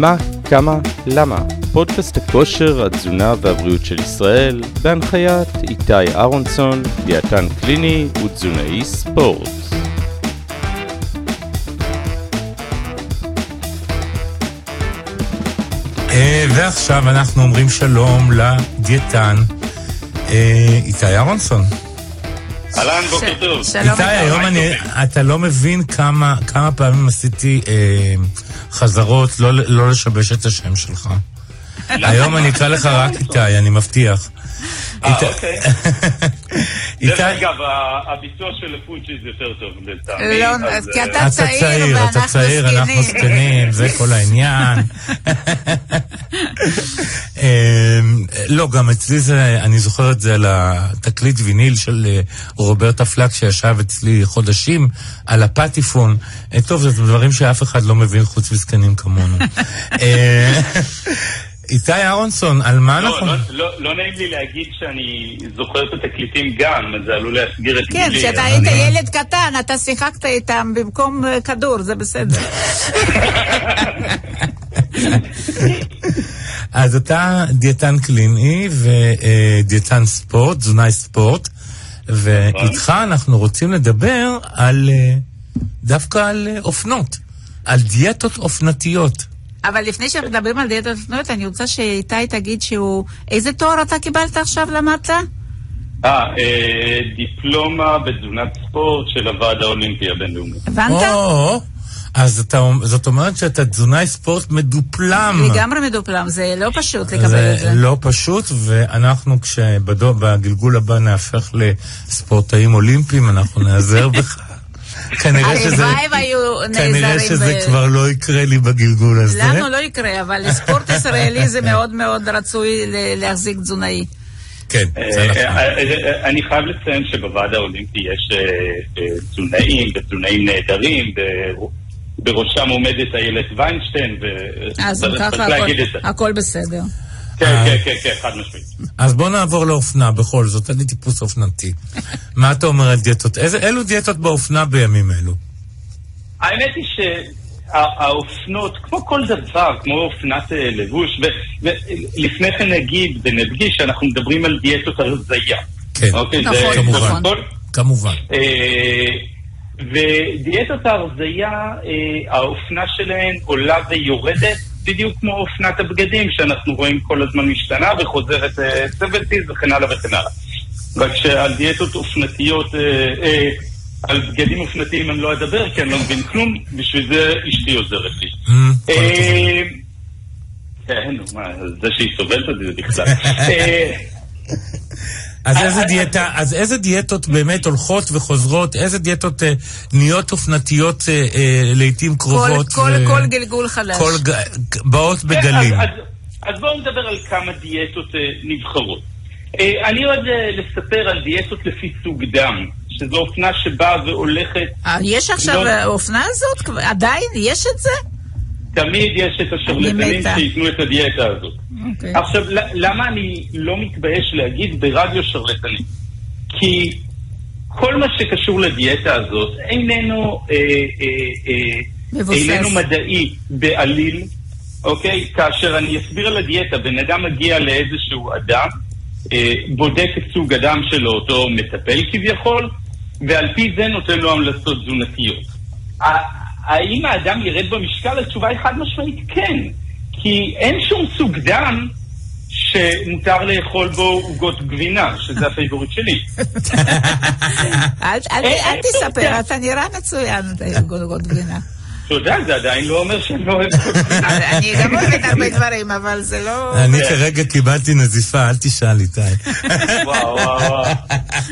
מה, כמה, למה? פודקאסט הכושר, התזונה והבריאות של ישראל, בהנחיית איתי אהרונסון, דיאטן קליני ותזונאי ספורט. אה, ועכשיו אנחנו אומרים שלום לדיאטן אה, איתי אהרונסון. אהלן, בוקר טוב. איתי, היום אני, אתה לא מבין כמה, כמה פעמים עשיתי אה, חזרות לא, לא לשבש את השם שלך. היום אני אקרא לך רק איתי, אני מבטיח. אה, אוקיי. איתי, דרך אגב, הביצוע של הפוג'י זה יותר טוב לטעמי. לא, כי אה, אתה אתה צעיר צעיר, אתה ואנחנו צעיר, אנחנו זקנים. זקנים, זה כל העניין. אמ, לא, גם אצלי זה, אני זוכר את זה על התקליט ויניל של אה, רוברטה פלק שישב אצלי חודשים על הפטיפון. אה, טוב, זה דברים שאף אחד לא מבין חוץ מזקנים כמונו. איתי אהרונסון, על מה לא, אנחנו... לא, לא, לא נעים לי להגיד שאני זוכר את התקליטים גם, זה עלול להסגיר את כן, גילי. כשאתה אז היית אני- ילד קטן, אתה שיחקת איתם במקום אה, כדור, זה בסדר. אז אתה דיאטן קליני ודיאטן ספורט, תזונאי ספורט, ואיתך אנחנו רוצים לדבר על, אה, דווקא על אה, אופנות, על דיאטות אופנתיות. אבל לפני שאנחנו מדברים על דיאטות אופנויות, אני רוצה שאיתי תגיד שהוא... איזה תואר אתה קיבלת עכשיו למדת? אה, אה, דיפלומה בתזונת ספורט של הוועד האולימפי הבינלאומי. הבנת? אז אתה, זאת אומרת שאתה תזונאי ספורט מדופלם. לגמרי מדופלם, זה לא פשוט לקבל זה את זה. לא פשוט, ואנחנו כשבגלגול הבא נהפך לספורטאים אולימפיים, אנחנו נעזר בך. כנראה שזה... הלוואי והיו כנראה שזה ב- כבר לא יקרה לי בגלגול הזה. לנו לא יקרה, אבל לספורט ישראלי זה מאוד מאוד רצוי ל- להחזיק תזונאי. כן, אה. אה, אה, אני חייב לציין שבוועד האולימפי יש תזונאים ותזונאים נהדרים, ב- בראשם עומדת איילת ויינשטיין, אז ככה. הכל בסדר. כן, אה. כן, כן, כן, חד משמעית. אז בוא נעבור לאופנה בכל זאת, אני טיפוס אופנתי. מה אתה אומר על דיאטות? איזה- אילו דיאטות באופנה בימים אלו? האמת היא שהאופנות, כמו כל דבר, כמו אופנת אה, לבוש, ולפני כן נגיד ונדגיש שאנחנו מדברים על דיאטות הרזייה. כן, אוקיי, זה נכון, כמובן. כל. כמובן. אה, ודיאטות ההרזייה, האופנה שלהן עולה ויורדת, בדיוק כמו אופנת הבגדים שאנחנו רואים כל הזמן משתנה וחוזרת אה, 70's וכן הלאה וכן הלאה. רק שעל דיאטות אופנתיות, אה, אה, על בגדים אופנתיים אני לא אדבר כי אני לא מבין כלום, בשביל זה אשתי עוזרת לי. Mm, כן, נו, מה, זה שהיא סובלת את זה בכלל. אז איזה דיאטה, אז איזה דיאטות באמת הולכות וחוזרות? איזה דיאטות אה, נהיות אופנתיות אה, אה, לעיתים כל- קרובות? כל ו- כל גלגול חדש. כל ג- באות בגלים. אז, אז, אז בואו נדבר על כמה דיאטות אה, נבחרות. אה, אני אוהב אה, לספר על דיאטות לפי סוג דם, שזו אופנה שבאה והולכת, אה, יש עכשיו לא. אה, אופנה הזאת? עדיין? יש את זה? תמיד יש את השרלטנים. שייתנו את הדיאטה הזאת. אוקיי. עכשיו, למה אני לא מתבייש להגיד ברדיו שרלטנים? כי כל מה שקשור לדיאטה הזאת איננו, אה, אה, אה. איננו מדעי בעליל, אוקיי? כאשר אני אסביר על הדיאטה, בן אדם מגיע לאיזשהו אדם, אה, בודק את סוג הדם שלו, אותו מטפל כביכול, ועל פי זה נותן לו המלצות תזונתיות. האם האדם ירד במשקל? התשובה היא חד משמעית כן. כי אין שום סוג דם שמותר לאכול בו עוגות גבינה, שזה ה favorite שלי. אל תספר. אתה נראה מצוין, גולגות גבינה. יודע, זה עדיין לא אומר שאני לא אוהב. אני גם אוהבת הרבה דברים, אבל זה לא... אני כרגע קיבלתי נזיפה, אל תשאל איתי. וואו.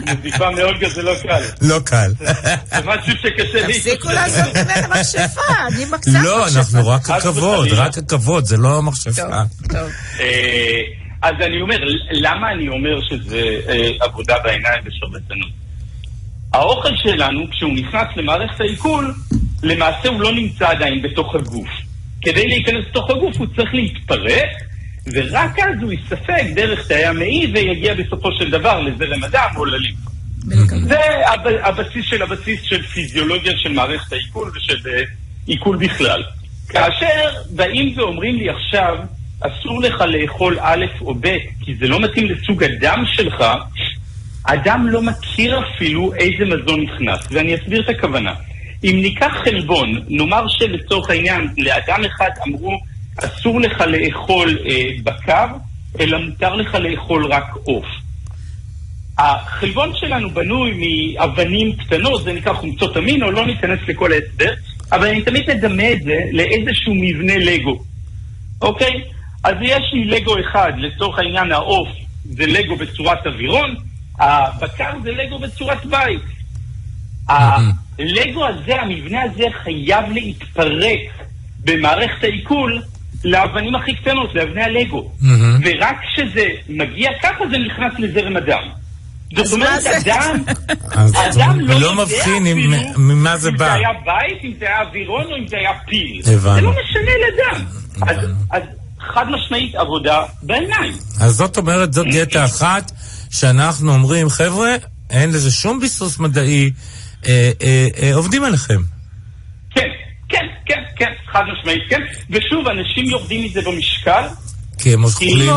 נזיפה מאולגה זה לא קל. לא קל. זה משהו שקשה לי. תפסיקו לעשות ממנה מכשפה, אני מקצת לא, מכשפה. אנחנו רק הכבוד. רק הכבוד, זה לא טוב, מכשפה. טוב. אה, אז אני אומר, למה אני אומר שזה אה, עבודה בעיניים ושרלטנות? האוכל שלנו, כשהוא נכנס למערכת העיכול, למעשה הוא לא נמצא עדיין בתוך הגוף. כדי להיכנס לתוך הגוף הוא צריך להתפרק, ורק אז הוא ייספג דרך תאי המעי ויגיע בסופו של דבר לזרם הדם או. בדיוק. זה הב- הבסיס של הבסיס של פיזיולוגיה של מערכת העיכול ושל אה, עיכול בכלל. כאשר באים ואומרים לי עכשיו, אסור לך לאכול א' או ב', כי זה לא מתאים לסוג הדם שלך, אדם לא מכיר אפילו איזה מזון נכנס, ואני אסביר את הכוונה. אם ניקח חלבון, נאמר שלצורך העניין, לאדם אחד אמרו, אסור לך לאכול אה, בקר, אלא מותר לך לאכול רק עוף. החלבון שלנו בנוי מאבנים קטנות, זה נקרא חומצות אמינו, לא ניכנס לכל ההסבר, אבל אני תמיד מדמה את זה לאיזשהו מבנה לגו, אוקיי? אז יש לי לגו אחד, לצורך העניין העוף זה לגו בצורת אווירון, הבקר זה לגו בצורת בית. הלגו הזה, המבנה הזה חייב להתפרק במערכת העיכול לאבנים הכי קטנות, לאבני הלגו. ורק כשזה מגיע ככה זה נכנס לזרם הדם. זאת אומרת, אדם, אדם לא מבחין ממה זה אם בא. זה היה בית, אם זה היה אווירון או אם זה היה פיל. הבנו. זה לא משנה לאדם. אז- חד משמעית עבודה בעיניים. אז זאת אומרת, זאת דיאטה אחת שאנחנו אומרים, חבר'ה, אין לזה שום ביסוס מדעי, אה, אה, אה, עובדים עליכם. כן, כן, כן, כן, חד משמעית, כן. ושוב, אנשים יורדים מזה במשקל, כי הם כי אוכלים...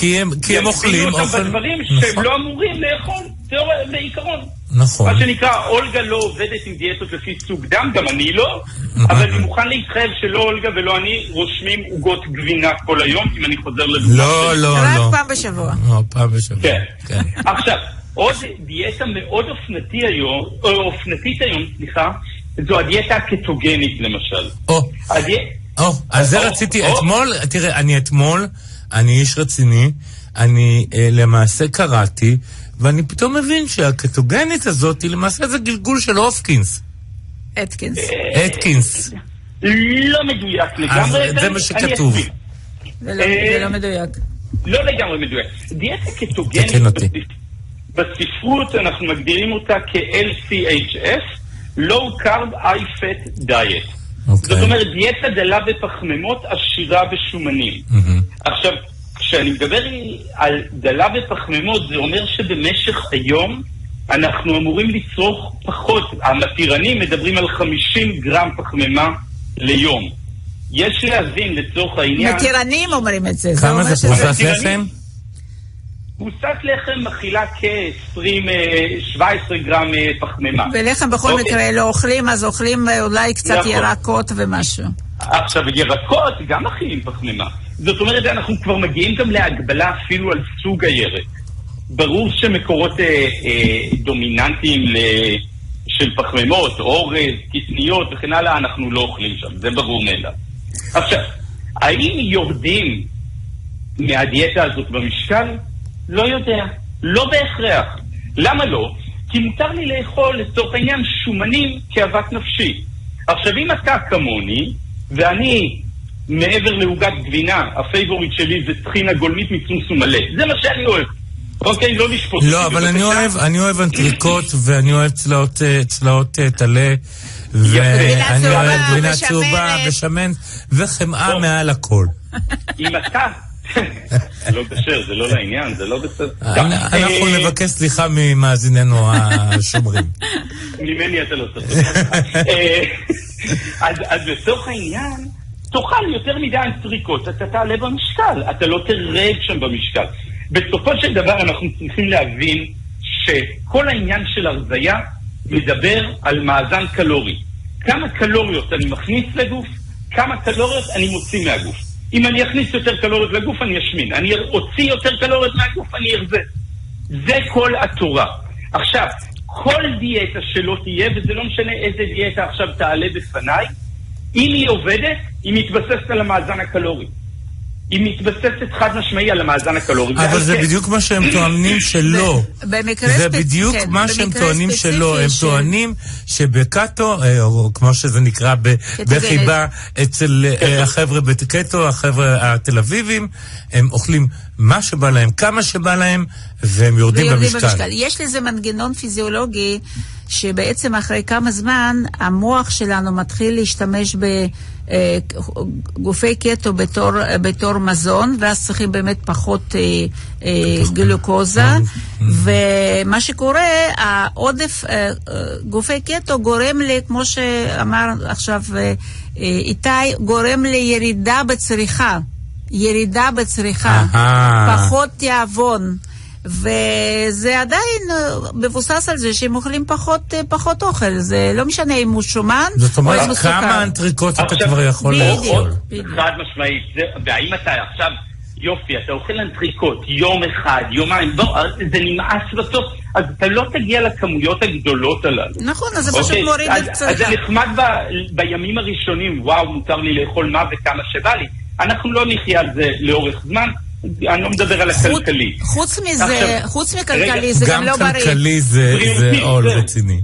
כי הם- כי הם אוכלים יגבילו אותם אוכל... בדברים נכון, שהם לא אמורים לאכול, תיאוריה בעיקרון. נכון. מה שנקרא, אולגה לא עובדת עם דיאטות לפי סוג דם, גם אני לא, אבל אני מוכן להתחייב שלא אולגה ולא אני רושמים עוגות גבינה כל היום, אם אני חוזר לדוגמה. לא, שלי. לא, רק לא. פעם בשבוע. לא, פעם בשבוע. כן. כן. עכשיו, עוד דיאטה מאוד אופנתי היום, או אופנתית היום, סליחה, זו הדיאטה הקטוגנית למשל. או. או, על זה רציתי. אתמול, תראה, אני אתמול, אני איש רציני, אני אה, למעשה קראתי, ואני פתאום מבין שהקטוגנית הזאת היא למעשה זה גלגול של הופקינס. אתקינס. אתקינס. לא מדויק לגמרי. זה מה שכתוב. זה לא- אה, לא מדויק. לא לגמרי מדויק. דיאטה קטוגנית, בספרות אנחנו מגדירים אותה כ-LCHF, Low Carb High Fat Diet. אוקיי. זאת אומרת, דיאטה דלה בפחמימות, עשירה בשומנים. עכשיו, כשאני מדבר על דלה בפחמימות, זה אומר שבמשך היום אנחנו אמורים לצרוך פחות. המתירנים מדברים על 50 גרם פחמימה ליום. יש להבין לצורך העניין... מתירנים אומרים את זה. כמה אומר זה שזה- פרוסת מתירנים? לחם? פרוסת לחם מכילה כ-17 גרם אה, פחמימה. ולחם בכל אוקיי. מקרה לא אוכלים, אז אוכלים אה, אולי קצת נכון. ירקות ומשהו. עכשיו, ירקות גם מכילים פחמימה. זאת אומרת, אנחנו כבר מגיעים גם להגבלה אפילו על סוג הירק. ברור שמקורות אה, אה, דומיננטיים ל... של פחמימות, אורז, קטניות וכן הלאה, אנחנו לא אוכלים שם, זה ברור מאליו. עכשיו, האם יורדים מהדיאטה הזאת במשקל? לא יודע. לא בהכרח. למה לא? כי מותר לי לאכול לצורך העניין שומנים כאוות נפשי. עכשיו, אם אתה כמוני, ואני מעבר לעוגת גבינה, ה favorite שלי זה טחינה גולמית משומשום מלא. זה מה שאני אוהב. אוקיי, לא לשפוט. לא, אבל אני. אוהב, אני אוהב אנטריקוט, ואני אוהב צלעות, אה, צלעות אה, טלה, ואני אוהב גבינה. צהובה ושמן, וחמאה. מעל הכל. אם אתה... לא כשר, זה לא לעניין, זה לא בסדר. אנ- אנחנו אה, נבקש סליחה ממאזיננו השומרים. ממני אתה לא צריך. אה, אז אז לצורך העניין, תאכל יותר מדי אנטריקוט, אתה תעלה במשקל, אתה לא תרד שם במשקל. בסופו של דבר אנחנו צריכים להבין שכל העניין של הרזייה מדבר על מאזן קלורי. כמה קלוריות אני מכניס לגוף, כמה קלוריות אני מוציא מהגוף. אם אני אכניס יותר קלוריות לגוף, אני אשמין. אני אוציא יותר קלוריות מהגוף, אני ארזה. זה כל התורה. עכשיו, כל דיאטה שלא תהיה, וזה לא משנה איזה דיאטה עכשיו תעלה בפניי, אם היא עובדת, היא מתבססת על המאזן הקלורי. היא מתבססת חד משמעי על המאזן הקלורי. אבל זה כן. בדיוק מה שהם טוענים שלא. במקרה זה בדיוק כן, מה שהם טוענים שלא. הם טוענים שבקאטו, אה, או כמו שזה נקרא. בחיבה אצל אה, החבר'ה בקטו, החבר'ה התל אביבים, הם אוכלים מה שבא להם, כמה שבא להם, והם יורדים. במשקל. יש לזה מנגנון פיזיולוגי שבעצם אחרי כמה זמן המוח שלנו מתחיל להשתמש בגופי קטו בתור, בתור מזון, ואז צריכים באמת פחות אה, אה, גלוקוזה, ומה שקורה, העודף אה, גופי קטו גורם לי, כמו שאמר עכשיו איתי, גורם לירידה בצריכה. ירידה בצריכה, פחות תיאבון. וזה עדיין אה, מבוסס על זה שהם אוכלים פחות, אה, פחות אוכל, זה לא משנה אם הוא שומן זאת אומרת, כמה אנטריקוט אתה כבר יכול לאכול? חד משמעית, והאם אתה עכשיו... יופי, אתה אוכל אנטריקוט יום אחד, יומיים, בוא, אה, זה נמאס בסוף, אז אתה לא תגיע לכמויות הגדולות הללו. נכון, אז זה פשוט אוקיי? מוריד את צריכה. אז זה נחמד ב, בימים הראשונים, וואו, מותר לי לאכול מה וכמה שבא לי. אנחנו לא נחיה על זה לאורך זמן, אני לא מדבר על הכלכלי. חוץ מזה, חוץ מכלכלי, זה גם לא בריא. גם כלכלי זה עול רציני.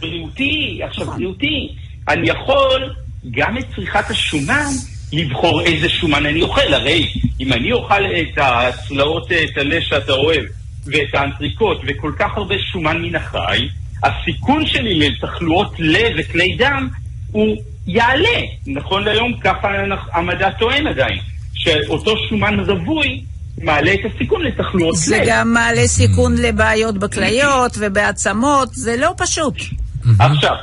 בריאותי, עכשיו נכון. בריאותי, אני יכול גם את צריכת השומן לבחור איזה שומן אני אוכל. הרי אם אני אוכל את הצלעות טלה שאתה אוהב, ואת האנטריקוט, וכל כך הרבה שומן מן החי, הסיכון שלי לתחלואות לב וכלי דם הוא יעלה. נכון להיום ככה המדע טוען עדיין. שאותו שומן רווי מעלה את הסיכון לתחלואות לב. זה גם מעלה סיכון לבעיות בכליות ובעצמות, זה לא פשוט. עכשיו,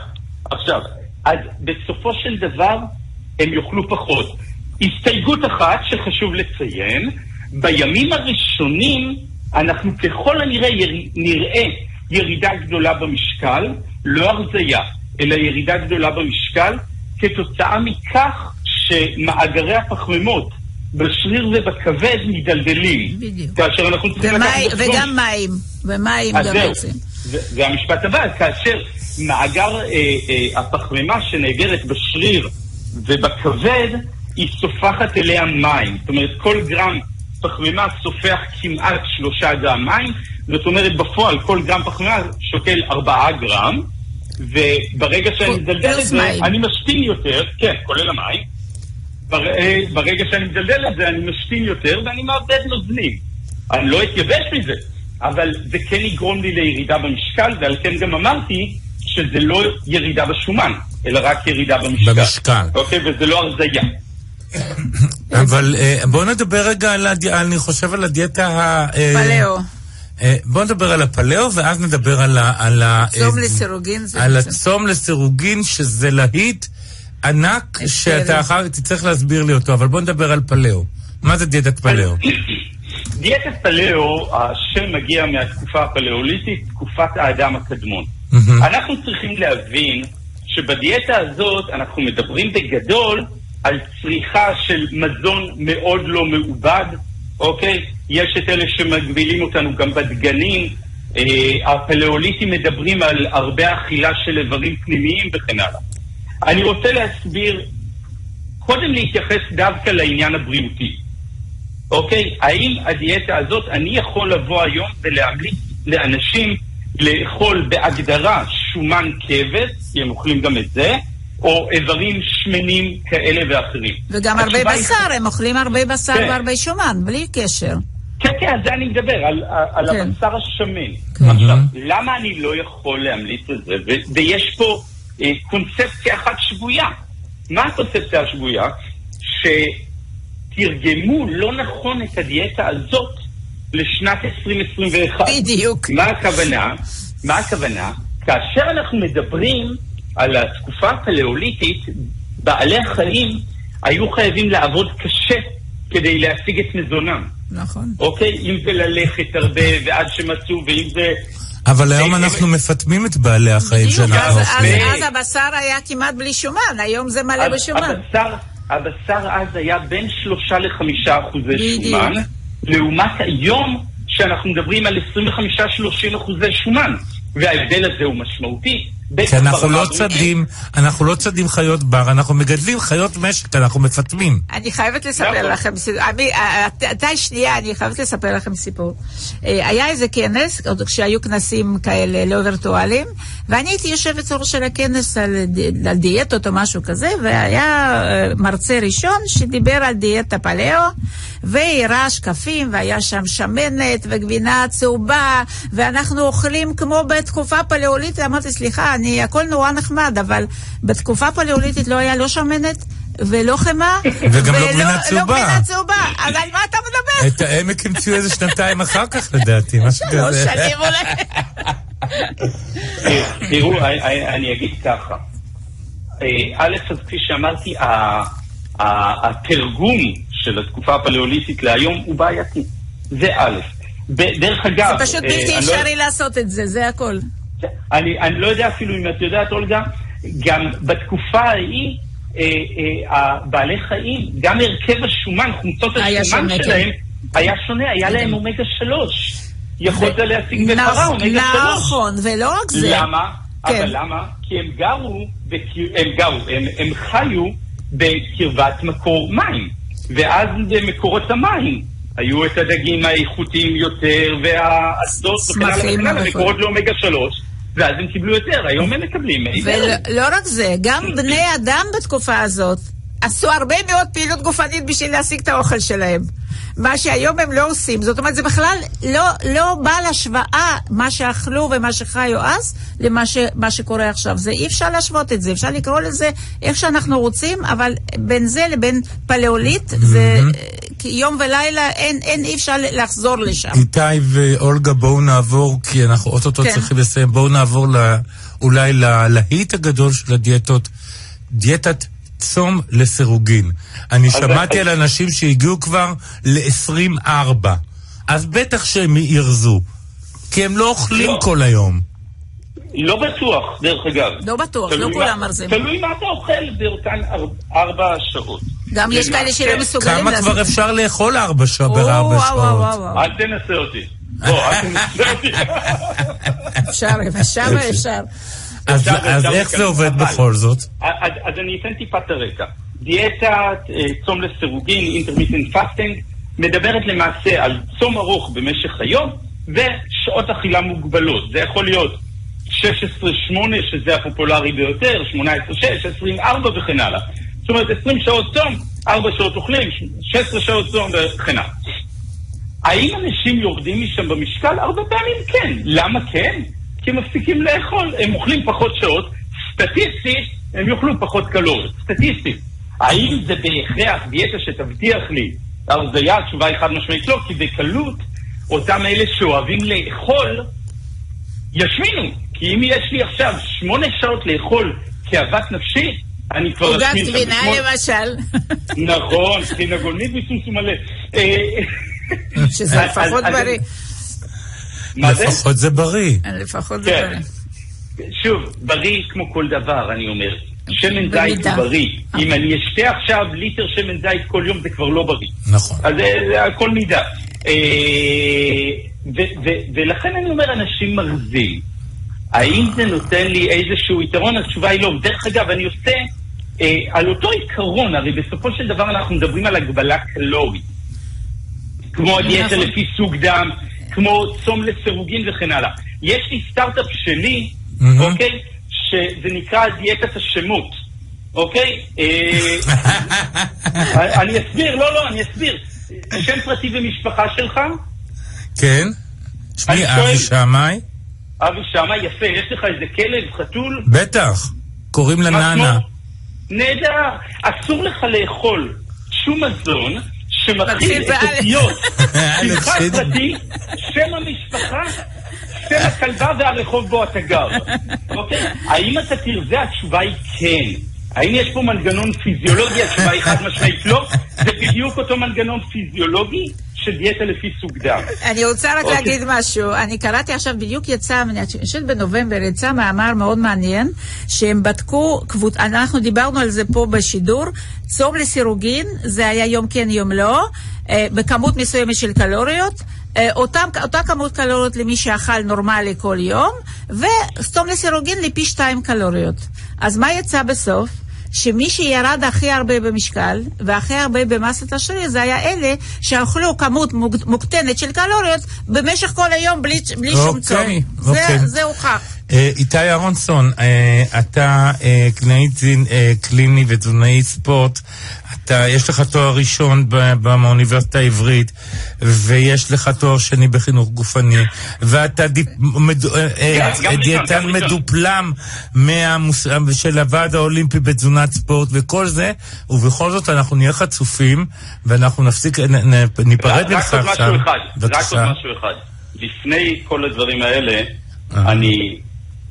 עכשיו, אז בסופו של דבר הם יאכלו פחות. הסתייגות אחת שחשוב לציין, בימים הראשונים אנחנו ככל הנראה יר... נראה ירידה גדולה במשקל, לא הרזייה, אלא ירידה גדולה במשקל, כתוצאה מכך שמאגרי הפחמימות בשריר ובכבד מידלדלים. בדיוק. כאשר אנחנו צריכים לקחת. וגם מים, ומים גם בעצם. זה המשפט הבא, כאשר מאגר אה, אה, הפחמימה שנאגרת בשריר ובכבד, היא סופחת אליה מים. זאת אומרת, כל גרם פחמימה סופח כמעט שלושה גרם מים, זאת אומרת, בפועל כל גרם פחמימה שוקל ארבעה גרם, וברגע שאני מדלדל את זה, אני משתין יותר, כן, כולל המים. אה, ברגע שאני מדלדל את זה, אני משתין יותר ואני מאבד נוזלים. אני לא אתייבש מזה, אבל זה כן יגרום לי לירידה במשקל, ועל כן גם אמרתי שזה לא ירידה בשומן, אלא רק ירידה במשקל. במשקל. אוקיי, וזה לא הרזייה. אבל אה, בואו נדבר רגע על, הדי... אני חושב על הדיאטה ה... אה, פלאו. בואו נדבר על הפלאו, ואז נדבר על ה... על צום לסירוגין. על הצום לסירוגין, שזה להיט. ענק שאתה אחר תצטרך להסביר לי אותו, אבל בוא נדבר על פלאו. מה זה דיאטת פלאו? דיאטת פלאו, השם מגיע מהתקופה הפלאוליטית, תקופת האדם הקדמון. אנחנו צריכים להבין שבדיאטה הזאת אנחנו מדברים בגדול על צריכה של מזון מאוד לא מעובד, אוקיי? יש את אלה שמגבילים אותנו גם בדגנים. אה, הפלאוליטים מדברים על הרבה אכילה של איברים פנימיים וכן הלאה. אני רוצה להסביר, קודם להתייחס דווקא לעניין הבריאותי. אוקיי? האם הדיאטה הזאת, אני יכול לבוא היום ולהמליץ לאנשים לאכול בהגדרה שומן כבש, כי הם אוכלים גם את זה, או איברים שמנים כאלה ואחרים. וגם הרבה בשר, היא... הם אוכלים הרבה בשר כן. והרבה שומן, בלי קשר. כן, כן, על זה אני מדבר, על, על כן. הבשר השמן. כן. עכשיו, למה אני לא יכול להמליץ על זה? ו- ויש פה קונספציה אחת שבויה. מה הקונספציה השבויה? שתרגמו לא נכון את הדיאטה הזאת לשנת 2021. בדיוק. מה הכוונה? מה הכוונה? כאשר אנחנו מדברים על התקופה הפלאוליטית, בעלי החיים היו חייבים לעבוד קשה כדי להשיג את מזונם. נכון. אוקיי? אם זה ללכת הרבה ועד שמצאו, ואם זה אבל היום אנחנו מפטמים את בעלי החיים שאנחנו אוכלים. אז הבשר היה כמעט בלי שומן, היום זה מלא בשומן. הבשר אז היה בין שלושה לחמישה אחוזי שומן, לעומת היום שאנחנו מדברים על 25-30 אחוזי שומן. וההבדל הזה הוא משמעותי. כי אנחנו לא צדים, אנחנו לא צדים חיות בר, אנחנו מגדלים חיות משק, אנחנו מפטמים. אני חייבת לספר נכון. לכם סיפור, די שנייה, אני חייבת לספר לכם סיפור. אה, היה איזה כנס, עוד כשהיו כנסים כאלה לא וירטואליים, ואני הייתי יושבת ראש של הכנס על, על דיאטות או משהו כזה, והיה אה, מרצה ראשון שדיבר על דיאטה פלאו, והיא הראה שקפים, והיה שם שמנת וגבינה צהובה, ואנחנו אוכלים כמו בתקופה פלאוליטית. אמרתי, סליחה, אני, הכל נורא נחמד, אבל בתקופה פלאוליטית לא היה לא שמנת. ולא חמאה, וגם לא גבינה צהובה. לא גבינה צהובה, אז על מה אתה מדבר? את העמק המציאו איזה שנתיים אחר כך לדעתי, משהו כזה. שלוש שנים אולי. תראו, אני אגיד ככה. אה, א', אז כפי שאמרתי, התרגום של התקופה הפלאוליטית להיום הוא בעייתי. זה א'. דרך אגב... זה פשוט בלתי אה, אפשרי לעשות את זה, זה הכל. אני, אני לא יודע אפילו אם את יודעת, אולגה, גם בתקופה ההיא, אה, אה, בעלי חיים, גם הרכב השומן, חומצות השומן שלהם, היה שונה, היה להם אומגה שלוש. יכולת להשיג בפרה אומגה שלוש. נכון, ולא רק זה. למה? אבל למה? כי הם גרו, הם גרו, הם חיו בקרבת מקור מים. ואז במקורות המים היו את הדגים האיכותיים יותר, והאסדות וכן הלאה וכן הלאה, מקורות לאומגה שלוש. ואז הם קיבלו יותר, היום הם מקבלים. ולא רק זה, גם בני אדם בתקופה הזאת עשו הרבה מאוד פעילות גופנית בשביל להשיג את האוכל שלהם. מה שהיום הם לא עושים. זאת אומרת, זה בכלל לא, לא בא להשוואה מה שאכלו ומה שחיו אז למה ש, שקורה עכשיו. זה אי אפשר להשוות את זה, אפשר לקרוא לזה איך שאנחנו רוצים, אבל בין זה לבין פלאוליט, זה יום ולילה, אין, אין אי אפשר לחזור לשם. איתי ואולגה, בואו נעבור, כי אנחנו אוטוטו כן. צריכים לסיים, בואו נעבור לא, אולי ללהיט הגדול של הדיאטות, דיאטת צום לסירוגין. אני שמעתי על אנשים שהגיעו כבר ל-24, אז בטח שהם ירזו, כי הם לא אוכלים לא. כל היום. לא בטוח, דרך אגב. לא בטוח, לא כולם מרזים. תלוי מה אתה אוכל באותן ארבע שעות. גם יש כאלה שלא מסוגלים כמה כבר אפשר לאכול ארבע שעות בארבע שעות? אל תנסה אותי. בוא, אל תנסה אותי. אפשר, אפשר אפשר. אז איך זה עובד בכל זאת? אז אני אתן טיפה את הרקע. דיאטה אה, צום לסירוגין, intermittent fasting, מדברת למעשה על צום ארוך במשך היום ושעות אכילה מוגבלות. זה יכול להיות 16-8, שזה הפופולרי ביותר, 18-6, 24 וכן הלאה. זאת אומרת, 20 שעות צום, 4 שעות אוכלים, 16 שעות צום וכן הלאה. האם אנשים יורדים משם במשקל? הרבה פעמים כן. למה כן? כי הם מפסיקים לאכול, הם אוכלים פחות שעות, סטטיסטית הם יאכלו פחות קלוריות, סטטיסטית. האם זה בהכרח דיאטה שתבטיח לי הרזייה? התשובה היא חד משמעית לא, כי בקלות אותם אלה שאוהבים לאכול ישמינו. כי אם יש לי עכשיו שמונה שעות לאכול כאוות נפשי, אני כבר אשמין. עוגת גבינה למשל. נכון, טחינה גולמית וסוסו מלא. שזה לפחות בריא. לפחות זה בריא. לפחות זה בריא. שוב, בריא כמו כל דבר, אני אומר. שמן זית הוא בריא. אם אני אשתה עכשיו ליטר שמן זית כל יום, זה כבר לא בריא. נכון. אז זה הכל מידה. ולכן אני אומר, אנשים מרזים. האם זה נותן לי איזשהו יתרון? התשובה היא לא. דרך אגב, אני עושה על אותו עיקרון, הרי בסופו של דבר אנחנו מדברים על הגבלה קלורית. כמו הדיאטה לפי סוג דם, כמו צום לסירוגין וכן הלאה. יש לי סטארט-אפ שלי, אוקיי? שזה נקרא דיאטת השמות, אוקיי? אני אסביר, לא, לא, אני אסביר. שם פרטי ומשפחה שלך? כן. שמי אבי שמאי. אבי שמאי, יפה. יש לך איזה כלב, חתול? בטח. קוראים לה נאנה. נהדר. אסור לך לאכול שום מזון שמתחיל את אותיות. שמך פרטי, שם המשפחה, שם הכלבה והרחוב בו אתה גר. אוקיי? האם אתה תרזה? התשובה היא כן. האם יש פה מנגנון פיזיולוגי? התשובה היא חד משמעית לא. זה בדיוק אותו מנגנון פיזיולוגי של דיאטה לפי סוג דם. אני רוצה רק להגיד משהו. אני קראתי עכשיו, בדיוק יצא, אני חושבת בנובמבר, יצא מאמר מאוד מעניין, שהם בדקו, אנחנו דיברנו על זה פה בשידור, צום לסירוגין, זה היה יום כן יום לא, בכמות מסוימת של קלוריות. אותם, אותה כמות קלוריות למי שאכל נורמלי כל יום, וסתום לסירוגין לפי שתיים קלוריות. אז מה יצא בסוף? שמי שירד הכי הרבה במשקל והכי הרבה במסת השריר זה היה אלה שאכלו כמות מוקטנת של קלוריות במשך כל היום בלי, בלי שום צום. אוקיי. זה, זה הוכח. אה, איתי אהרונסון, אה, אתה אה, קלינאי ותזונאי ספורט, אתה, יש לך תואר ראשון באוניברסיטה העברית, ויש לך תואר שני בחינוך גופני, ואתה דיאטן מדופלם של הוועד האולימפי בתזונת ספורט וכל זה, ובכל זאת אנחנו נהיה חצופים, ואנחנו נפסיק, ניפרד ממך עכשיו. רק עוד משהו אחד. לפני כל הדברים האלה, אני...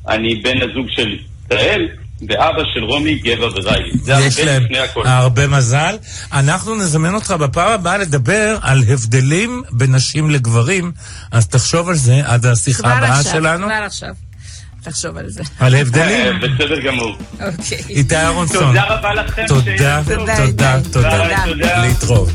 אני בן הזוג של ישראל, ואבא של רומי, גבע וריילי. זה יש להם הרבה מזל. אנחנו נזמן אותך בפעם הבאה לדבר על הבדלים בין נשים לגברים, אז תחשוב על זה עד השיחה הבאה שלנו. כבר עכשיו. תחשוב על זה. על הבדלים? אה, בסדר גמור. אוקיי. איתי אהרונסון. תודה רבה לכם. תודה, תודה, תודה. להתראות.